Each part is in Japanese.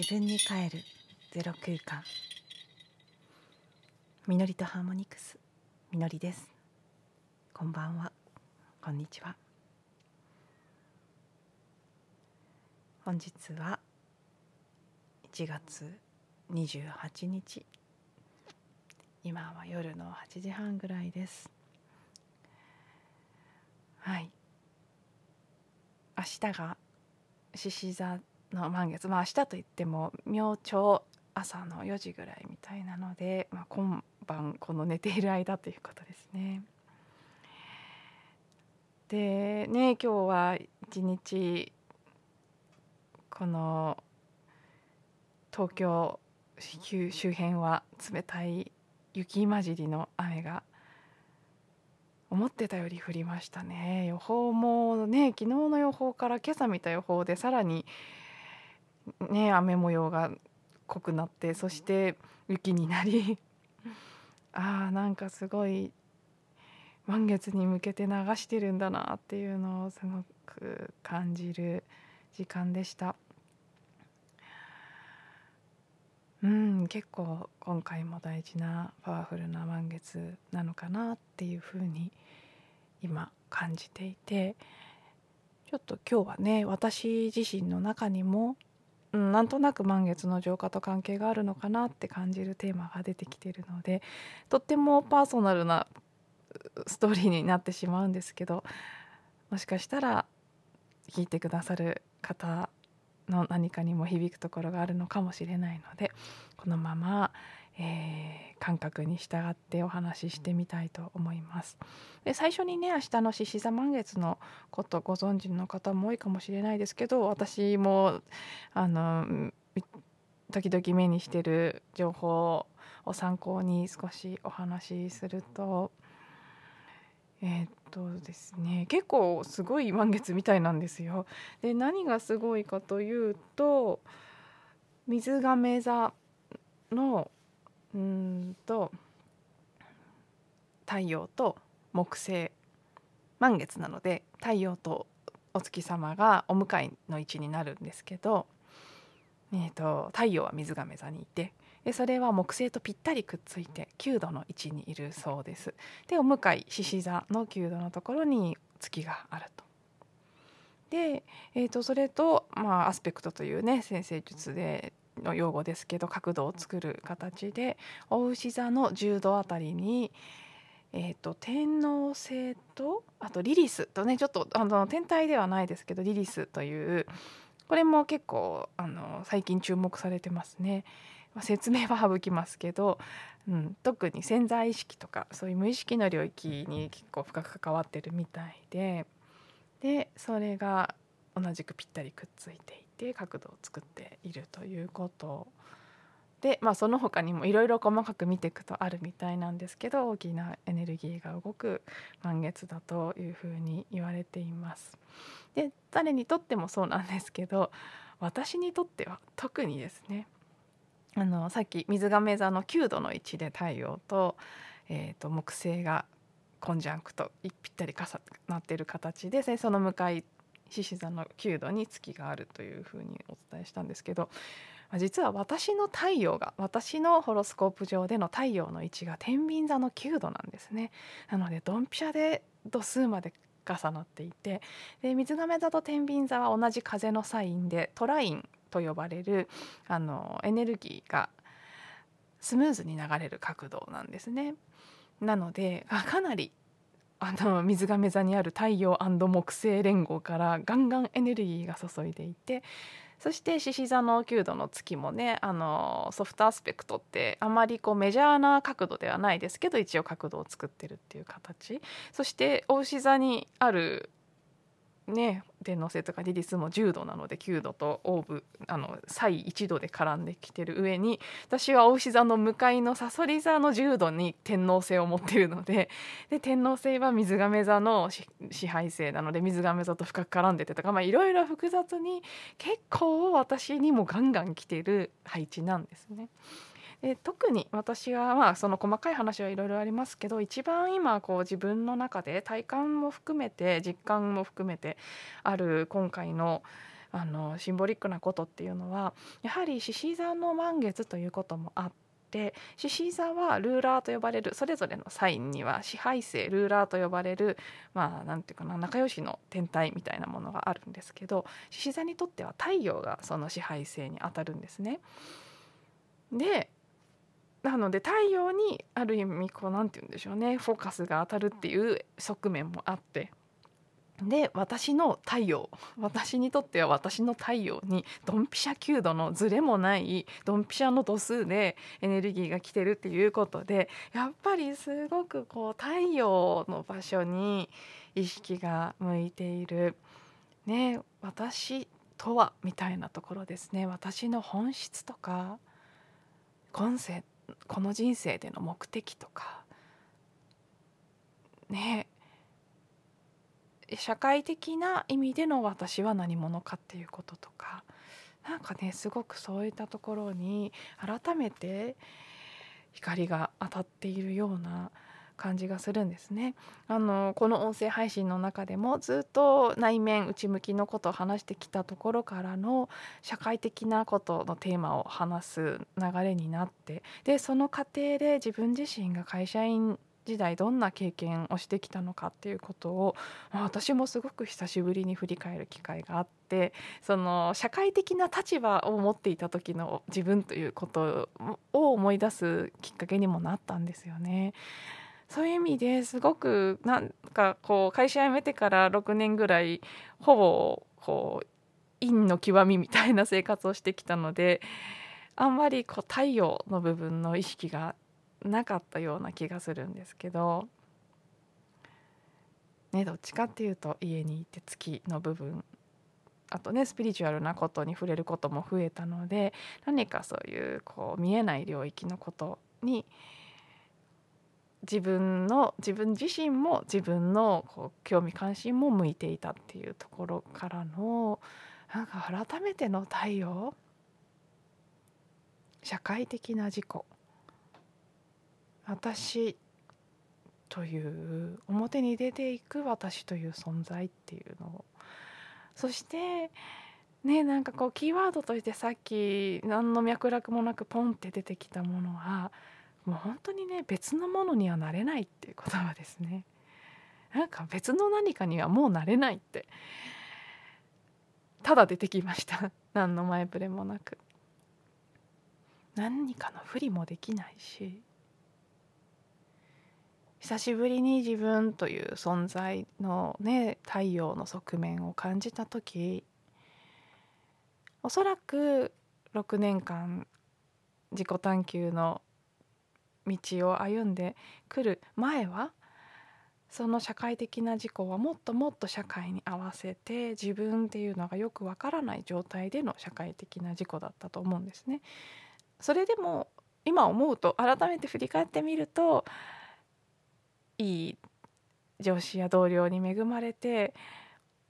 自分に帰る。ゼロ空間。みのりとハーモニクス。みのりです。こんばんは。こんにちは。本日は1月28日。今は夜の8時半ぐらいです。はい。明日が獅子座の満月まあ明日といっても明朝朝の4時ぐらいみたいなので、まあ、今晩この寝ている間ということですね。でね今日は一日この東京周辺は冷たい雪混じりの雨が思ってたより降りましたね予報もね昨日の予報から今朝見た予報でさらにね雨模様が濃くなってそして雪になり あーなんかすごい満月に向けて流してるんだなっていうのをすごく感じる時間でした。うん結構今回も大事なパワフルな満月なのかなっていうふうに今感じていてちょっと今日はね私自身の中にもうん、なんとなく満月の浄化と関係があるのかなって感じるテーマが出てきてるのでとってもパーソナルなストーリーになってしまうんですけどもしかしたら聞いてくださる方の何かにも響くところがあるのかもしれないのでこのまま、えー、感覚に従ってお話ししてみたいと思います。で最初にね明日の獅子座満月のことご存知の方も多いかもしれないですけど私もあの時々目にしてる情報を参考に少しお話しするとえー、っとですね結構すごい満月みたいなんですよ。で何がすごいかというと水亀座のうんと太陽と木星満月なので太陽とお月様がお向かいの位置になるんですけど、えーと、太陽は水亀座にいてでそれは木星とぴったりくっついて9度の位置にいるそうです。でお向かい獅子座の9度のところに月があると。で、えー、とそれと、まあ、アスペクトというね先生術での用語ですけど角度を作る形でお牛座の10度あたりに、えーと、天王星とあとリリスとねちょっとあの天体ではないですけどリリスというこれも結構あの最近注目されてますね。ま、説明は省きますけど、うん、特に潜在意識とかそういう無意識の領域に結構深く関わってるみたいででそれが同じくぴったりくっついていて角度を作っているということで、まあ、その他にもいろいろ細かく見ていくとあるみたいなんですけど大きなエネルギーが動く満月だというふうに言われています。で誰にとってもそうなんですけど私にとっては特にですねあのさっき水亀座の9度の位置で太陽と,、えー、と木星がコンジャンクとぴったり重なっている形でその向かい獅子座の9度に月があるというふうにお伝えしたんですけど実は私の太陽が私のホロスコープ上での太陽の位置が天秤座の9度なんですね。なのでドンピシャで度数まで重なっていてで水亀座と天秤座は同じ風のサインでトラインと呼ばれるあのエネルギーがスムーズに流れる角度なんですね。なのでかなりあの水亀座にある太陽木星連合からガンガンエネルギーが注いでいてそして獅子座の9度の月もねあのソフトアスペクトってあまりこうメジャーな角度ではないですけど一応角度を作ってるっていう形。そして牡牛座にあるね天王星とかリリスも10度なので9度とオーブあの差異1度で絡んできてる上に私は牡牛座の向かいのさそり座の10度に天王星を持ってるのでで天王星は水亀座の支配星なので水亀座と深く絡んでてとかいろいろ複雑に結構私にもガンガン来てる配置なんですね。で特に私はまあその細かい話はいろいろありますけど一番今こう自分の中で体感も含めて実感も含めてある今回のあのシンボリックなことっていうのはやはり獅子座の満月ということもあって。獅子座はルーラーと呼ばれるそれぞれのサインには支配性ルーラーと呼ばれるまあ何て言うかな仲良しの天体みたいなものがあるんですけど獅子座にとっては太陽がその支配性にあたるんですね。でなので太陽にある意味こう何て言うんでしょうねフォーカスが当たるっていう側面もあってで私の太陽私にとっては私の太陽にドンピシャ9度のズレもないドンピシャの度数でエネルギーが来てるっていうことでやっぱりすごくこう太陽の場所に意識が向いている。ね私とはみたいなところですね私の本質とか今世この人生での目的とかね社会的な意味での私は何者かっていうこととかなんかねすごくそういったところに改めて光が当たっているような感じがするんですねあのこの音声配信の中でもずっと内面内向きのことを話してきたところからの社会的なことのテーマを話す流れになってでその過程で自分自身が会社員時代どんな経験をしてきたのかっていうことを私もすごく久しぶりに振り返る機会があってその社会的な立場を持っていた時の自分ということを思い出すきっかけにもなったんですよね。そういう意味ですごくなんかこう会社辞めてから6年ぐらいほぼこう陰の極みみたいな生活をしてきたのであんまりこう太陽の部分の意識がなかったような気がするんですけど、ね、どっちかっていうと家にいて月の部分あとねスピリチュアルなことに触れることも増えたので何かそういうこう見えない領域のことに自分の自分自身も自分のこう興味関心も向いていたっていうところからのなんか改めての太陽社会的な事故。私という表に出ていく私という存在っていうのを。そしてねなんかこうキーワードとしてさっき何の脈絡もなくポンって出てきたものはもう本当にね別のものにはなれないっていう言葉ですね。なんか別の何かにはもうなれないって。ただ出てきました。何の前触れもなく。何かのふりもできないし。久しぶりに自分という存在のね太陽の側面を感じた時おそらく6年間自己探求の道を歩んでくる前はその社会的な事故はもっともっと社会に合わせて自分っていうのがよくわからない状態での社会的な事故だったと思うんですね。それでも今思うと改めて振り返ってみるといい上司や同僚に恵まれて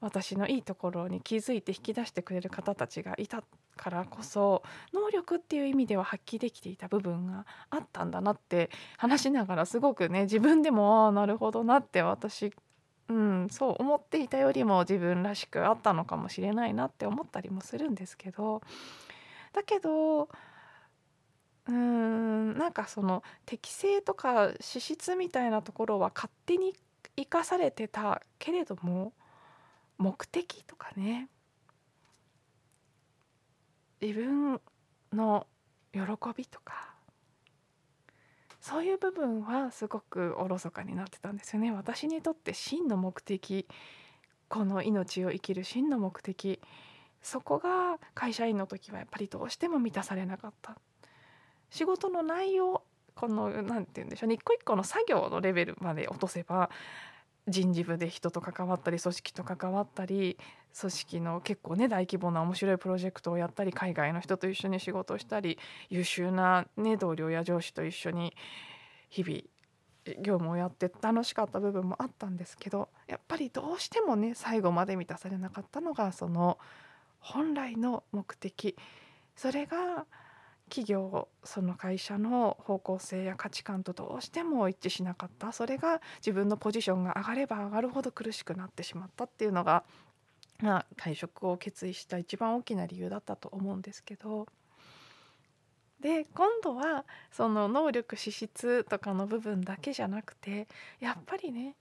私のいいところに気づいて引き出してくれる方たちがいたからこそ能力っていう意味では発揮できていた部分があったんだなって話しながらすごくね自分でもああなるほどなって私うんそう思っていたよりも自分らしくあったのかもしれないなって思ったりもするんですけどだけどうーんなんかその適性とか資質みたいなところは勝手に生かされてたけれども目的とかね。自分の喜びとか。そういう部分はすごくおろそかになってたんですよね。私にとって真の目的。この命を生きる真の目的。そこが会社員の時はやっぱりどうしても満たされなかった。仕事の内容この何て言うんでしょうね。一個一個の作業のレベルまで落とせば人事部で人と関わったり組織と関わったり組織の結構ね大規模な面白いプロジェクトをやったり海外の人と一緒に仕事をしたり優秀な、ね、同僚や上司と一緒に日々業務をやって楽しかった部分もあったんですけどやっぱりどうしてもね最後まで満たされなかったのがその本来の目的。それが企業その会社の方向性や価値観とどうしても一致しなかった。それが自分のポジションが上がれば上がるほど苦しくなってしまったっていうのがまあ、退職を決意した一番大きな理由だったと思うんですけど。で今度はその能力資質とかの部分だけじゃなくてやっぱりね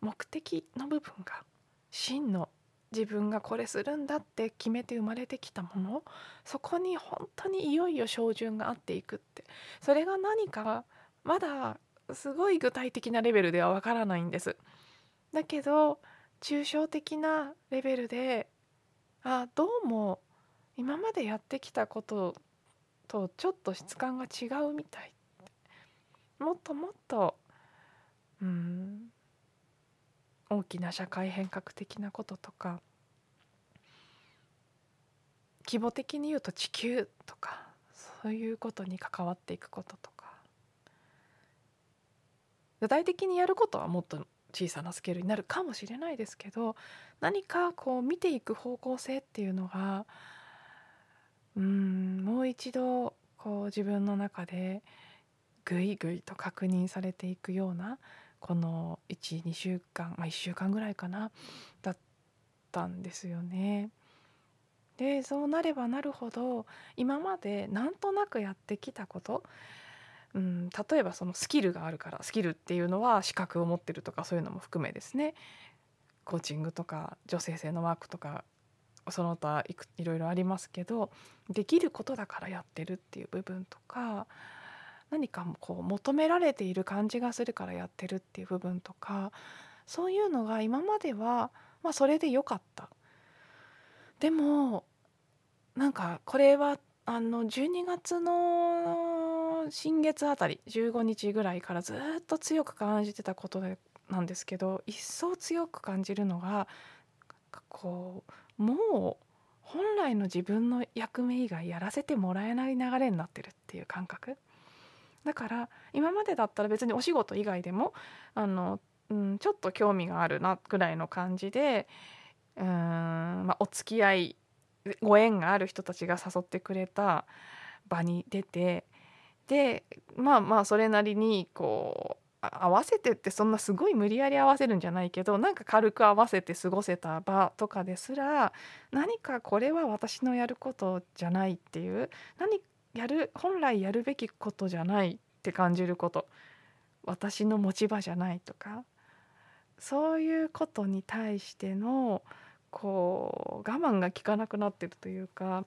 目的の部分が真の自分がこれするんだって決めて生まれてきたものそこに本当にいよいよ照準が合っていくってそれが何かまだすごい具体的なレベルではわからないんです。だけど抽象的なレベルであどうも今までやってきたこととちょっと質感が違うみたいもっともっとうん大きな社会変革的なこととか規模的に言うと地球とかそういうことに関わっていくこととか。具体的にやることはもっと小さなスケールになるかもしれないですけど何かこう見ていく方向性っていうのがうんもう一度こう自分の中でぐいぐいと確認されていくようなこの12週間まあ1週間ぐらいかなだったんですよね。でそうなればなるほど今までなんとなくやってきたこと、うん、例えばそのスキルがあるからスキルっていうのは資格を持ってるとかそういうのも含めですねコーチングとか女性性のワークとかその他いくいろいろありますけどできることだからやってるっていう部分とか何かこう求められている感じがするからやってるっていう部分とかそういうのが今までは、まあ、それで良かった。でもなんかこれはあの12月の新月あたり15日ぐらいからずっと強く感じてたことなんですけど一層強く感じるのがこうもう本来の自分の役目以外やらせてもらえない流れになってるっていう感覚だから今までだったら別にお仕事以外でもあの、うん、ちょっと興味があるなぐらいの感じでうん、まあ、お付き合いご縁がある人たちが誘ってくれた場に出てでまあまあそれなりにこう合わせてってそんなすごい無理やり合わせるんじゃないけどなんか軽く合わせて過ごせた場とかですら何かこれは私のやることじゃないっていう何やる本来やるべきことじゃないって感じること。私の持ち場じゃないとか。そういうことに対してのこう我慢が効かなくなってるというか。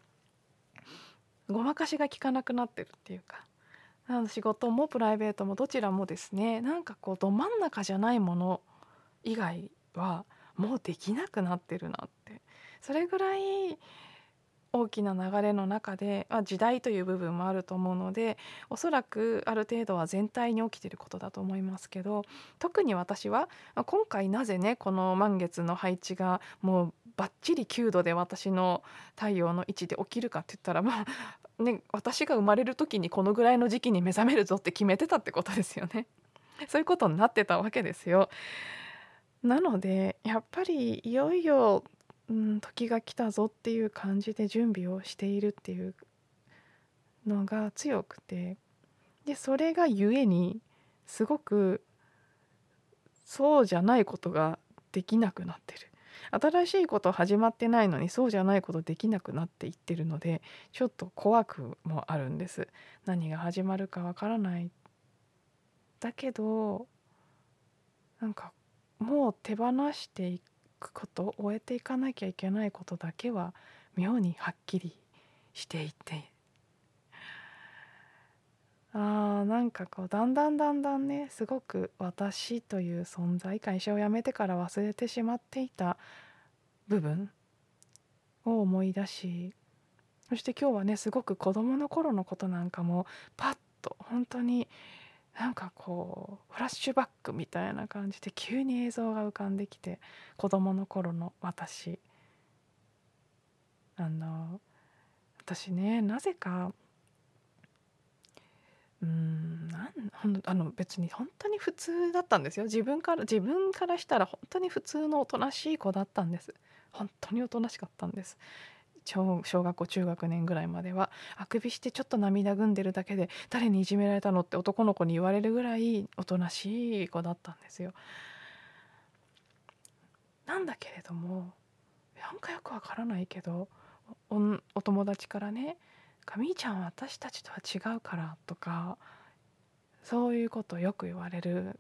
ごまかしが効かなくなってるっていうか。仕事もプライベートもどちらもですねなんかこうど真ん中じゃないもの以外はもうできなくなってるなって。それぐらい大きな流れの中で、まあ、時代という部分もあると思うのでおそらくある程度は全体に起きてることだと思いますけど特に私は今回なぜねこの満月の配置がもうバッチリ9度で私の太陽の位置で起きるかって言ったらまあね私が生まれる時にこのぐらいの時期に目覚めるぞって決めてたってことですよね。そういうことになってたわけですよ。なのでやっぱりいよいようん、時が来たぞっていう感じで準備をしているっていうのが強くてでそれがゆえにすごくそうじゃないことができなくなってる。新しいこと始まってないのにそうじゃないことできなくなっていってるのでちょっと怖くもあるんです。何が始まるかわからない。だけどなんかもう手放していくくこと終えていかなきゃいけないことだけは妙にはっきりしていてあーなんかこうだんだんだんだんねすごく私という存在会社を辞めてから忘れてしまっていた部分を思い出しそして今日はねすごく子どもの頃のことなんかもパッと本当になんかこうフラッシュバックみたいな感じで急に映像が浮かんできて子供の頃の私。あの私ねなぜかうんなんあの別に本当に普通だったんですよ。自分から自分からしたら本当に普通のおとなしい子だったんです。本当におとなしかったんです。小学校中学年ぐらいまではあくびしてちょっと涙ぐんでるだけで誰にいじめられたのって男の子に言われるぐらいおとなしい子だったんですよ。なんだけれどもなんかよくわからないけどおお友達からね「かみーちゃんは私たちとは違うから」とかそういうことをよく言われるん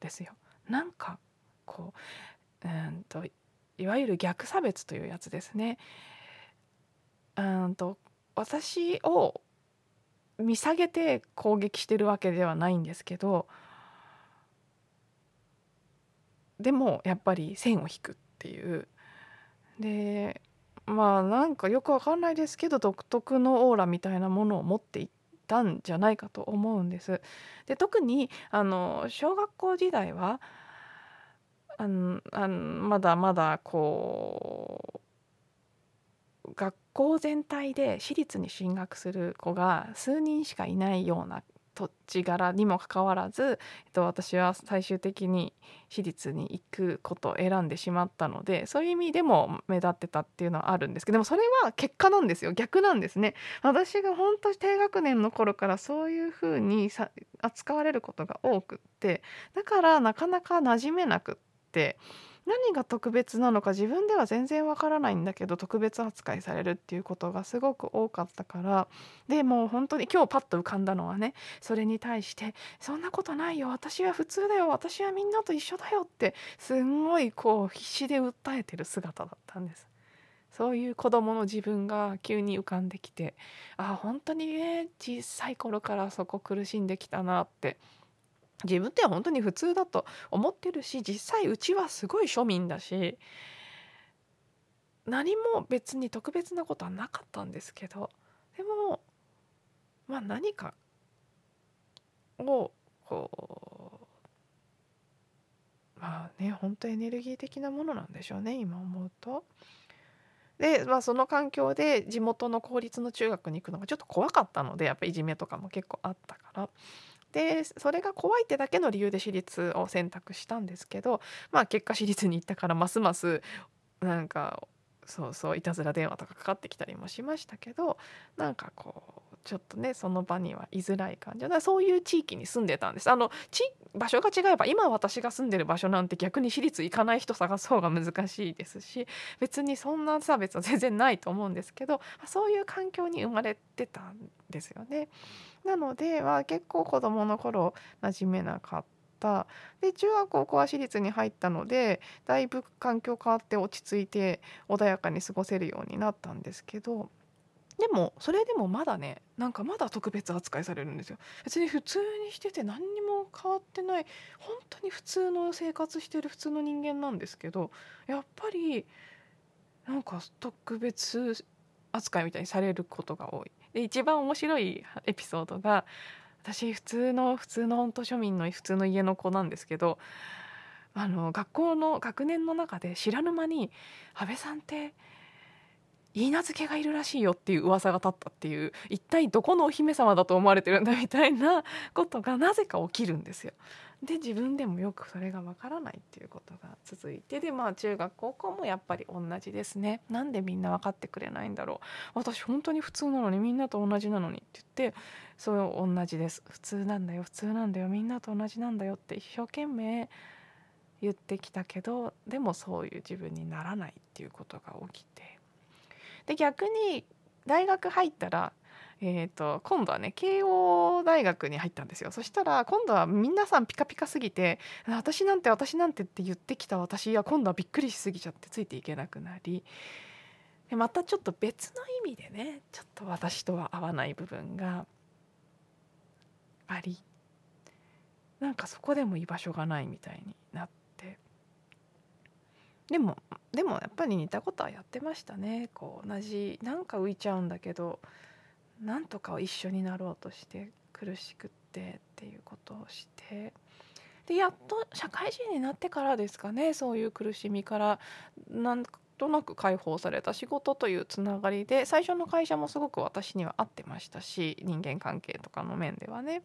ですよ。なんかこううんといわゆる逆差別というやつですね。うんと私を見下げて攻撃してるわけではないんですけどでもやっぱり線を引くっていうでまあなんかよくわかんないですけど独特のオーラみたいなものを持っていたんじゃないかと思うんです。で特にあの小学校時代はあのあのまだまだこう学校全体で私立に進学する子が数人しかいないような土地柄にもかかわらず、えっと、私は最終的に私立に行くことを選んでしまったのでそういう意味でも目立ってたっていうのはあるんですけどでもそれは結果なんですよ。逆なんですね。私が本当低学年の頃からそういうふうに扱われることが多くってだからなかなか馴染めなくって何が特別なのか自分では全然わからないんだけど特別扱いされるっていうことがすごく多かったからでもう本当に今日パッと浮かんだのはねそれに対して「そんなことないよ私は普通だよ私はみんなと一緒だよ」ってすんごいこう必死で訴えてる姿だったんです。そういう子供の自分が急に浮かんできてあ本当にね小さい頃からそこ苦しんできたなって自分では本当に普通だと思ってるし実際うちはすごい庶民だし何も別に特別なことはなかったんですけどでもまあ何かをこうまあね本当エネルギー的なものなんでしょうね今思うと。で、まあ、その環境で地元の公立の中学に行くのがちょっと怖かったのでやっぱりいじめとかも結構あったからでそれが怖いってだけの理由で私立を選択したんですけどまあ結果私立に行ったからますますなんかそうそういたずら電話とかかかってきたりもしましたけどなんかこうちょっとねその場には居づらい感じだそういう地域に住んでたんですあの地場所が違えば今私が住んでる場所なんて逆に私立行かない人探す方が難しいですし別にそんな差別は全然ないと思うんですけどそういう環境に生まれてたんですよね。なので、まあ、結構子どもの頃馴染めなかった。で中学高校は私立に入ったのでだいぶ環境変わって落ち着いて穏やかに過ごせるようになったんですけどでもそれでもまだねなんかまだ特別扱いされるんですよ。別に普通にしてて何にも変わってない本当に普通の生活してる普通の人間なんですけどやっぱりなんか特別扱いみたいにされることが多い。で一番面白いエピソードが私普通の普通の本当庶民の普通の家の子なんですけどあの学校の学年の中で知らぬ間に「安倍さんって許嫁がいるらしいよっていう噂が立ったっていう一体どこのお姫様だと思われてるんだみたいなことがなぜか起きるんですよ。で自分でもよくそれがわからないっていうことが続いてでまあ中学高校もやっぱり同じですね。なんでみんな分かってくれないんだろう私本当に普通なのにみんなと同じなのにって言ってそう同じです。普通なんだよ。普通なんだよ。みんなと同じなんだよって一生懸命言ってきたけどでもそういう自分にならないっていうことが起きて。で逆に大学入ったらえーと、今度はね慶応大学に入ったんですよ。そしたら今度は皆さんピカピカすぎて私なんて私なんてって言ってきた私は今度はびっくりしすぎちゃってついていけなくなり。でまたちょっと別の意味でねちょっと私とは合わない部分があり。なんかそこでも居場所がないみたいになって。でもでもやっぱり似たことはやってましたねこう同じなんか浮いちゃうんだけどなんとか一緒になろうとして苦しくってっていうことをしてでやっと社会人になってからですかねそういう苦しみからなんとなく解放された仕事というつながりで最初の会社もすごく私には合ってましたし人間関係とかの面ではね。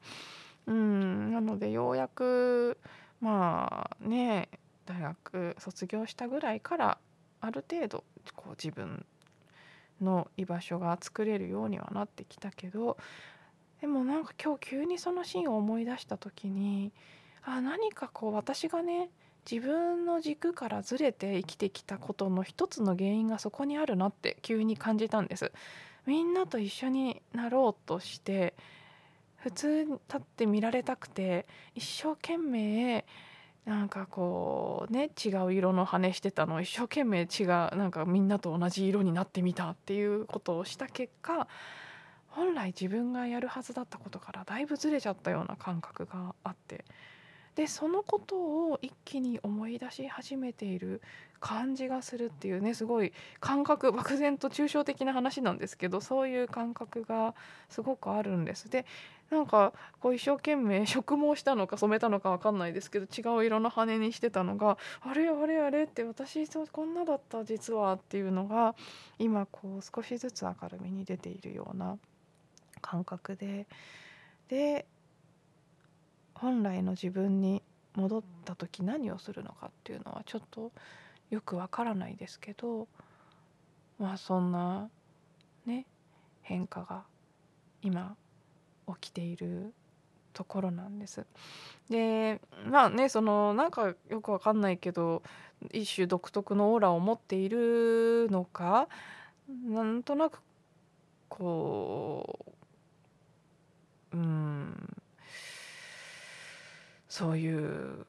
うんなのでようやくまあね大学卒業したぐらいからある程度こう自分の居場所が作れるようにはなってきたけどでもなんか今日急にそのシーンを思い出した時にあ何かこう私がね自分の軸からずれて生きてきたことの一つの原因がそこにあるなって急に感じたんです。みんなと一緒になろうとして普通に立って見られたくて一生懸命なんかこうね違う色の羽してたのを一生懸命違うなんかみんなと同じ色になってみたっていうことをした結果本来自分がやるはずだったことからだいぶずれちゃったような感覚があってでそのことを一気に思い出し始めている感じがするっていうねすごい感覚漠然と抽象的な話なんですけどそういう感覚がすごくあるんです。でなんかこう一生懸命 植毛したのか染めたのか分かんないですけど違う色の羽にしてたのがあれあれあれって私こんなだった実はっていうのが今こう少しずつ明るみに出ているような感覚でで本来の自分に戻った時何をするのかっていうのはちょっとよくわからないですけどまあそんなね変化が今起きているところなんです。でまあねそのなんかよくわかんないけど一種独特のオーラを持っているのかなんとなくこううんそういう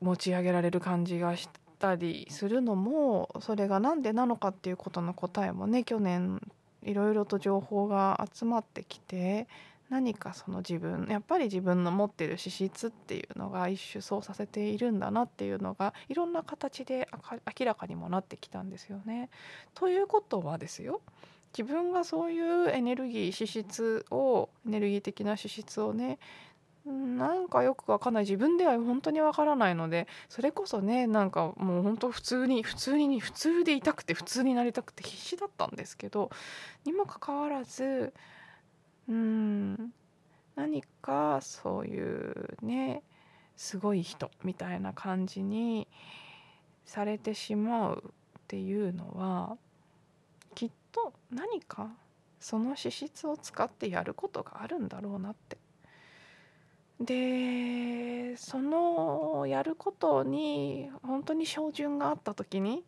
持ち上げられる感じがしたりするのもそれが何でなのかっていうことの答えもね去年いろいろと情報が集まってきて何かその自分やっぱり自分の持ってる資質っていうのが一種そうさせているんだなっていうのがいろんな形で明らかにもなってきたんですよね。ということはですよ自分がそういうエネルギー資質をエネルギー的な資質をねなんかよくわかんない。自分では本当にわからないのでそれこそねなんかもう本当普通に普通に普通でいたくて普通になりたくて必死だったんですけどにもかかわらずうん何かそういうねすごい人みたいな感じにされてしまうっていうのはきっと何かその資質を使ってやることがあるんだろうなってでそのやることに本当に照準があった時に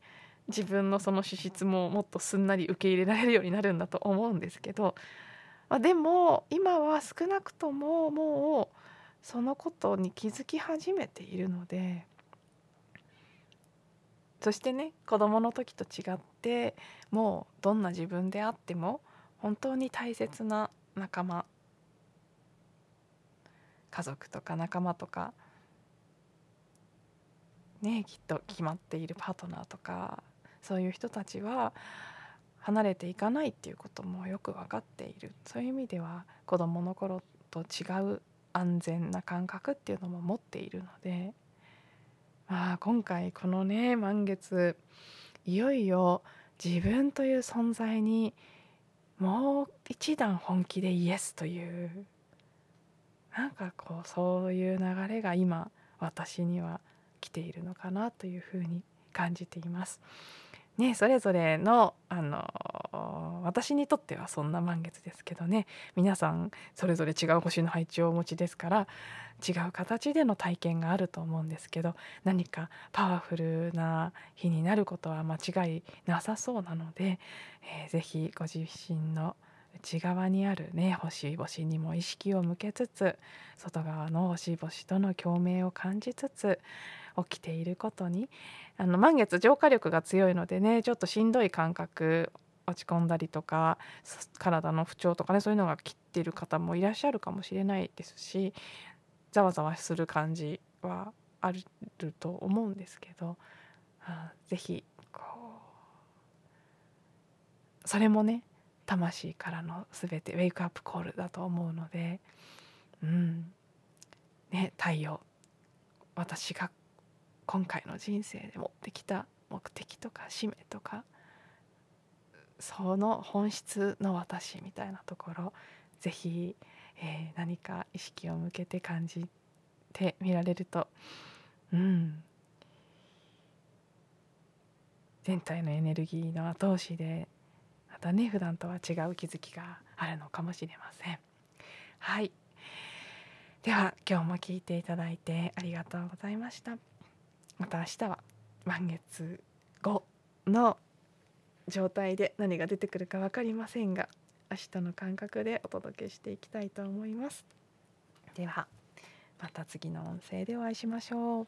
自分のその資質ももっとすんなり受け入れられるようになるんだと思うんですけど、まあ、でも今は少なくとももうそのことに気づき始めているのでそしてね子どもの時と違ってもうどんな自分であっても本当に大切な仲間家族とか仲間とかねきっと決まっているパートナーとかそういう人たちは離れていかないっていうこともよく分かっている。そういう意味では子どもの頃と違う安全な感覚っていうのも持っているので、まあ、今回このね満月いよいよ自分という存在にもう一段本気でイエスというなんかこうそういう流れが今私には来ているのかなというふうに感じています。ね、それぞれの、あの私にとってはそんな満月ですけどね皆さんそれぞれ違う星の配置をお持ちですから違う形での体験があると思うんですけど何かパワフルな日になることは間違いなさそうなので、えー、ぜひご自身の内側にあるね星々にも意識を向けつつ外側の星々との共鳴を感じつつ起きていることにあの満月浄化力が強いのでねちょっとしんどい感覚落ち込んだりとか体の不調とかねそういうのが切ってる方もいらっしゃるかもしれないですしざわざわする感じはあると思うんですけどあ是非こうそれもね魂からの全てウェイクアップコールだと思うのでうん。ね太陽。私が今回の人生で持ってきた目的とか使命とかその本質の私みたいなところ是非、えー、何か意識を向けて感じてみられるとうん。全体のエネルギーの後押しでたね普段とは違う気づきがあるのかもしれません。はい。では今日も聞いていただいてありがとうございました。また明日は満月後の状態で何が出てくるか分かりませんが明日の感覚でお届けしていきたいと思います。ではまた次の音声でお会いしましょう。